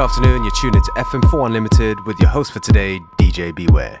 afternoon, you're tuned into FM4 Unlimited with your host for today, DJ Beware.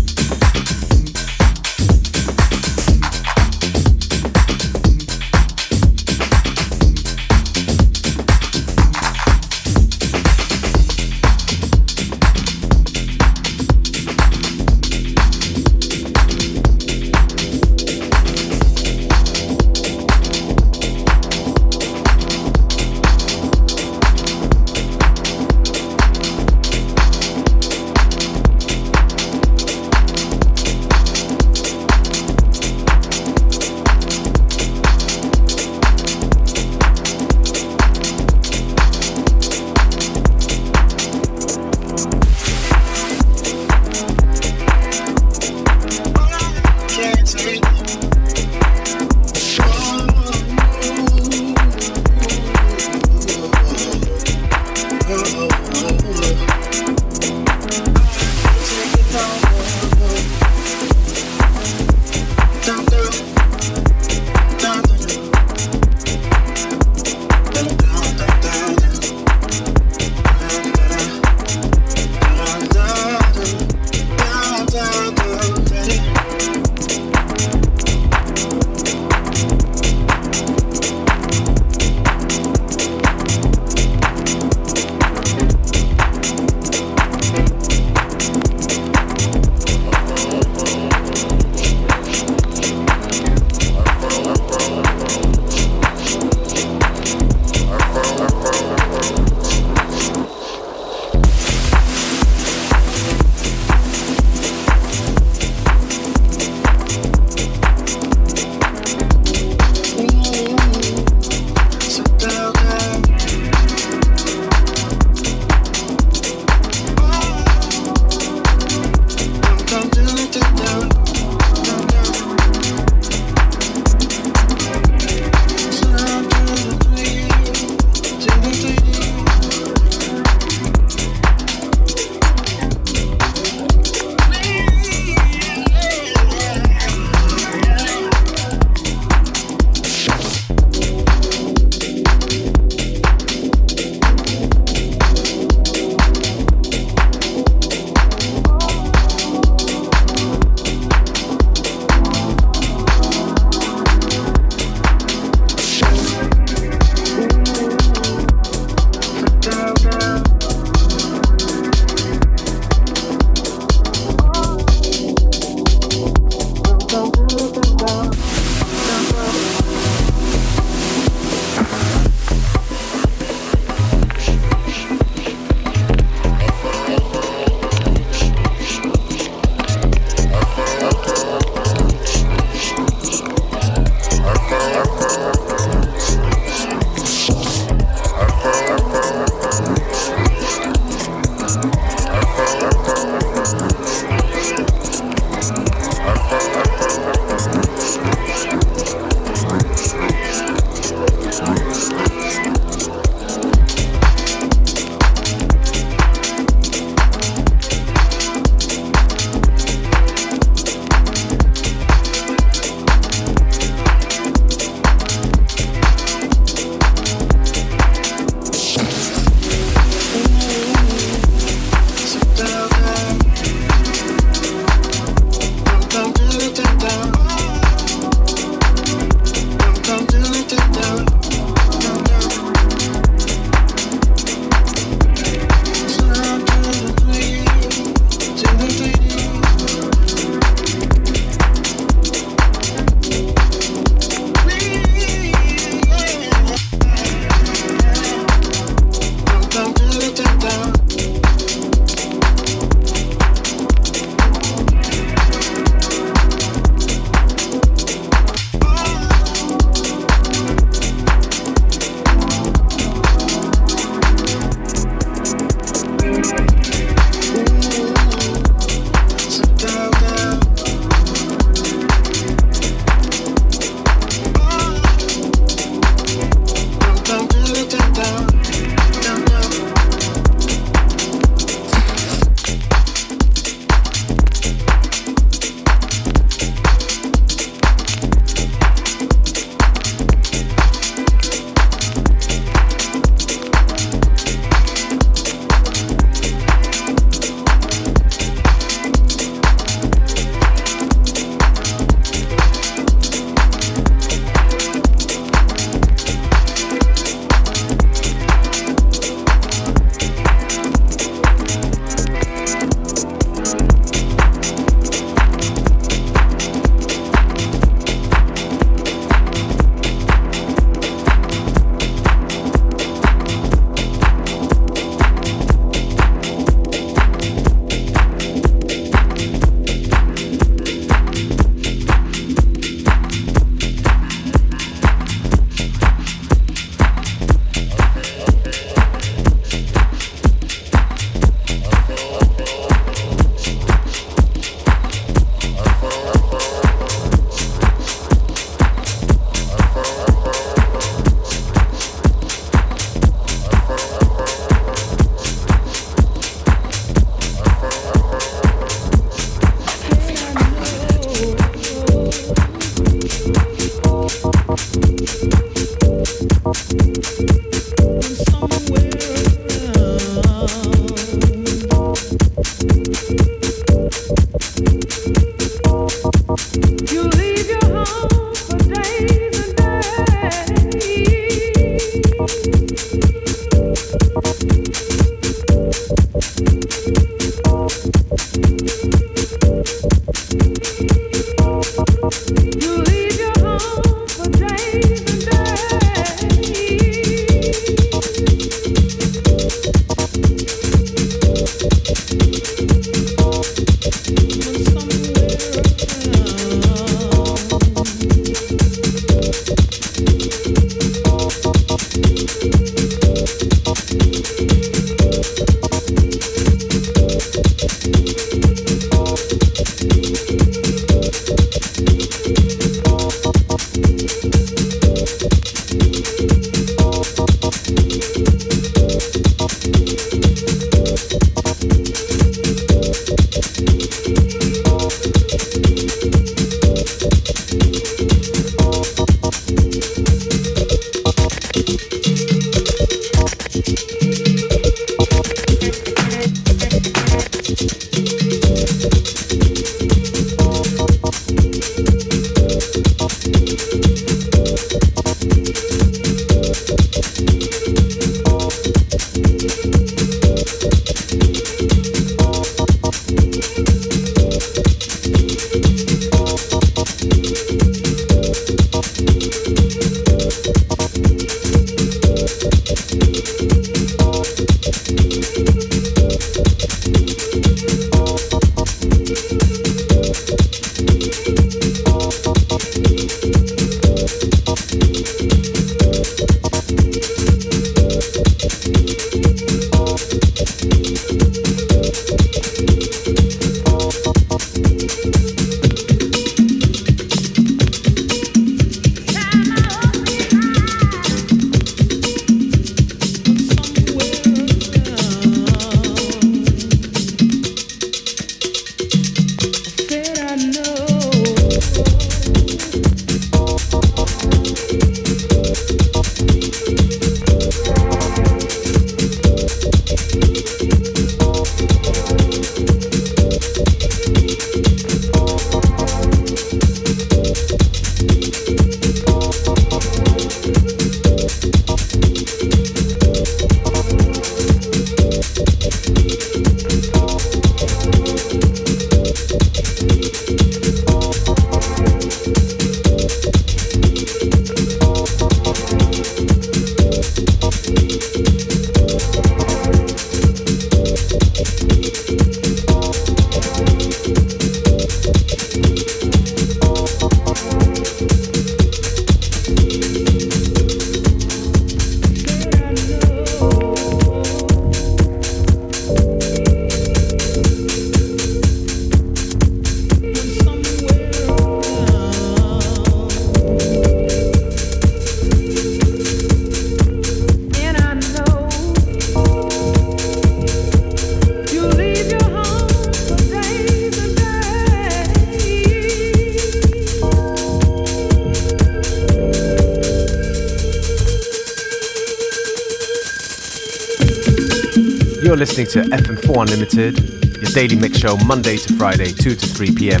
You're listening to FM4 Unlimited, your daily mix show Monday to Friday, 2 to 3 p.m.,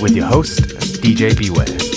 with your host, DJ Beware.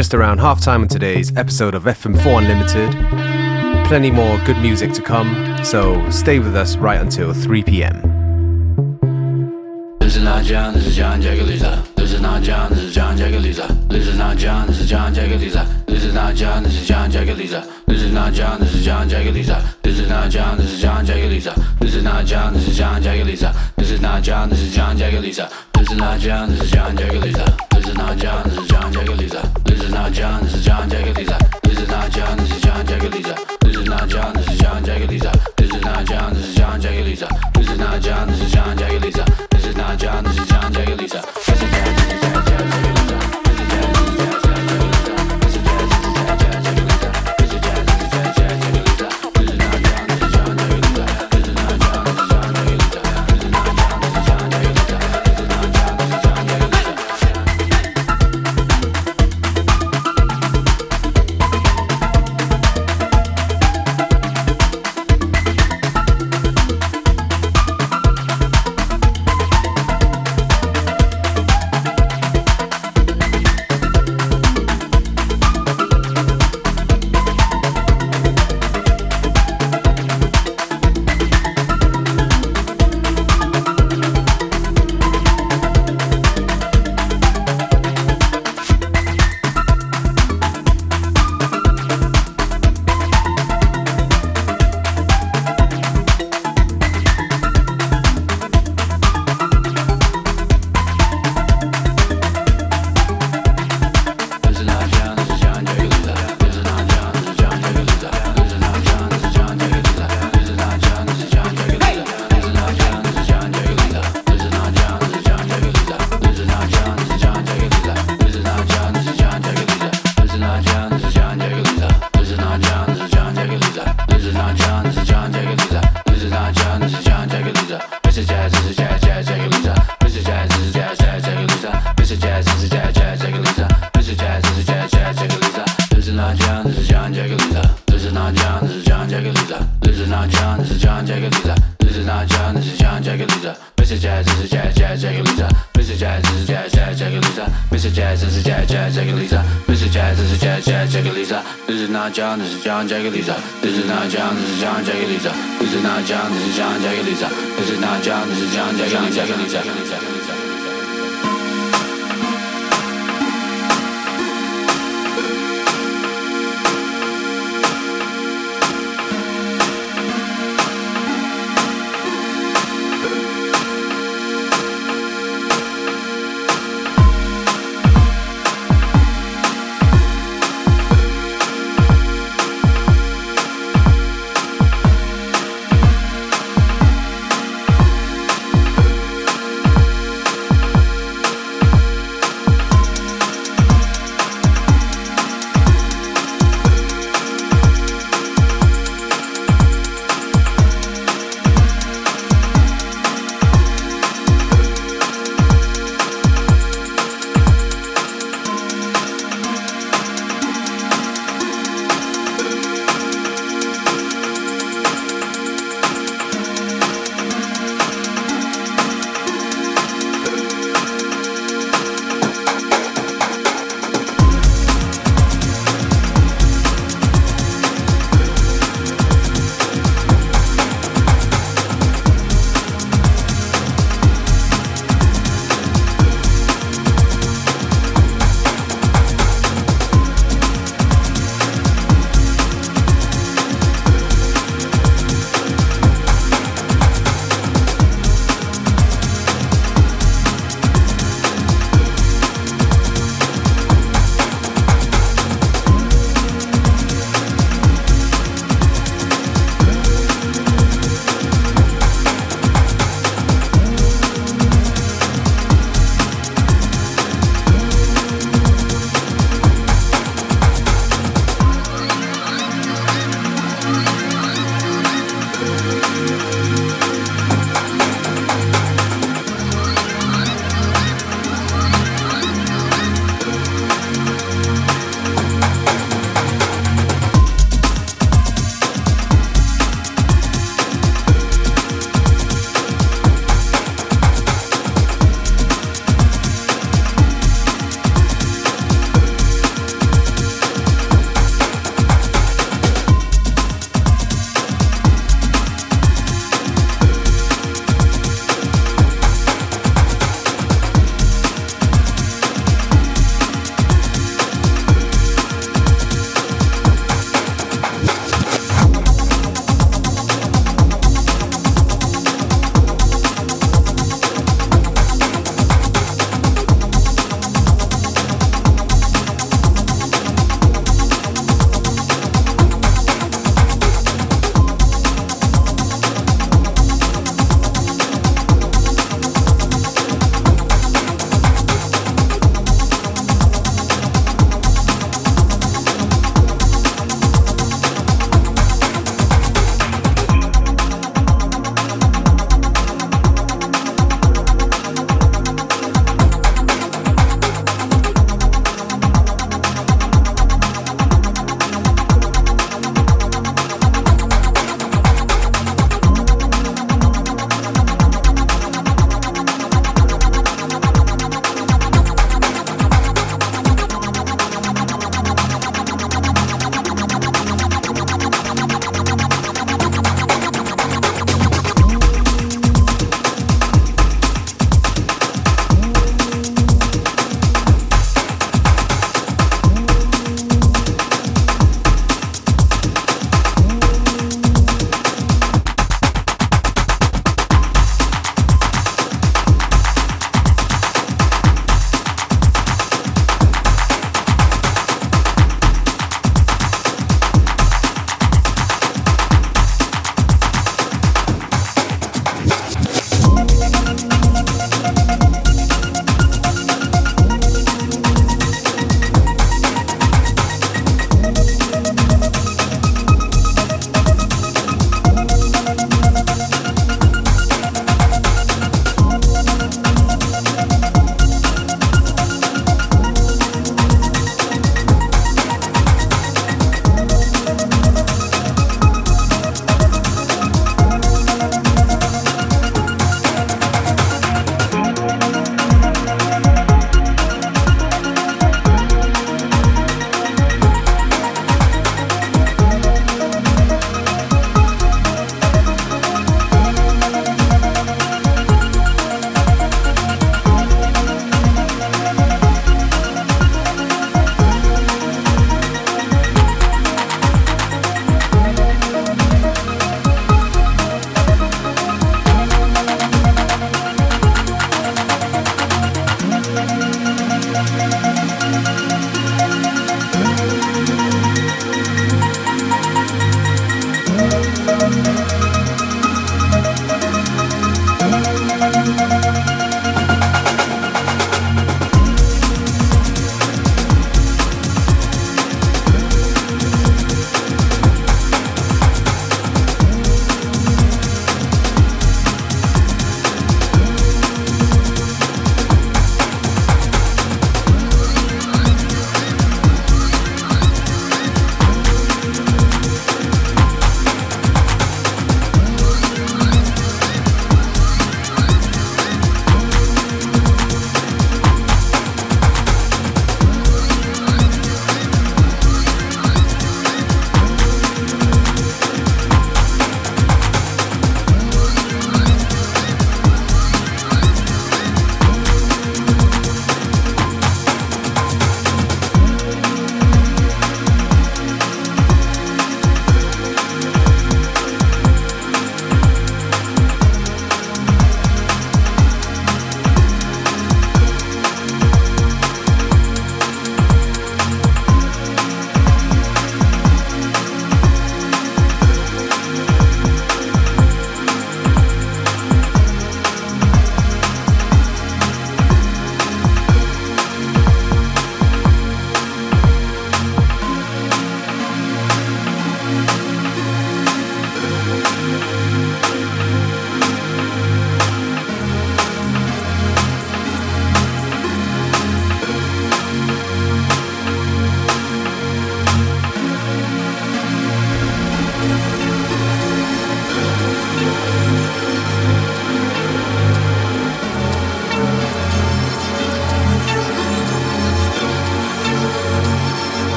Just around half time on today's episode of FM4 Unlimited. Plenty more good music to come, so stay with us right until 3 p.m. This is not John, this is John Jacob Lisa. This is not John, this is John Jacob Lisa. This is not John, this is John Jacob Lisa. This is not John, this is John Jacob Lisa. This is not John, this is John Jacob Lisa. This is not John, this is John Jacob Lisa. This is not John, this is John Jacob Lisa. This is not John, this is John Jacob Lisa. This is not John, this is John Jacob Lisa. This is not John, this is John, this is John Jacob Lisa.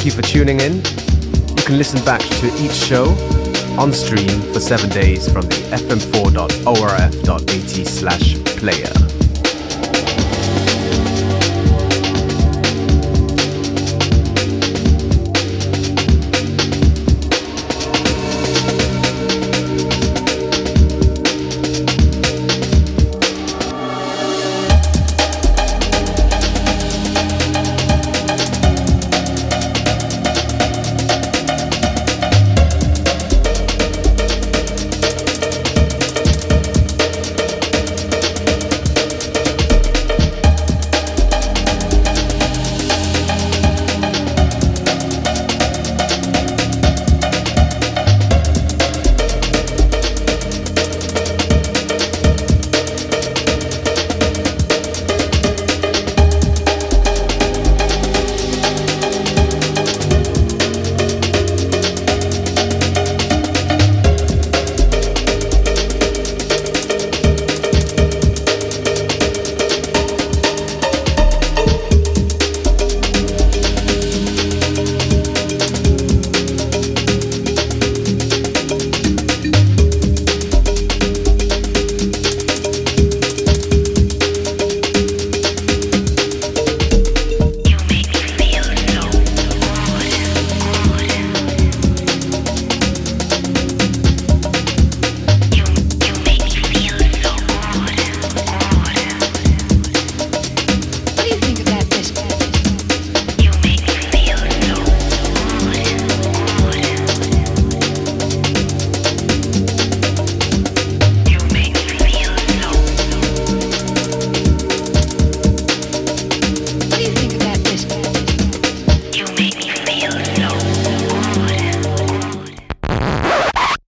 Thank you for tuning in. You can listen back to each show on stream for seven days from the fm4.orf.at slash player.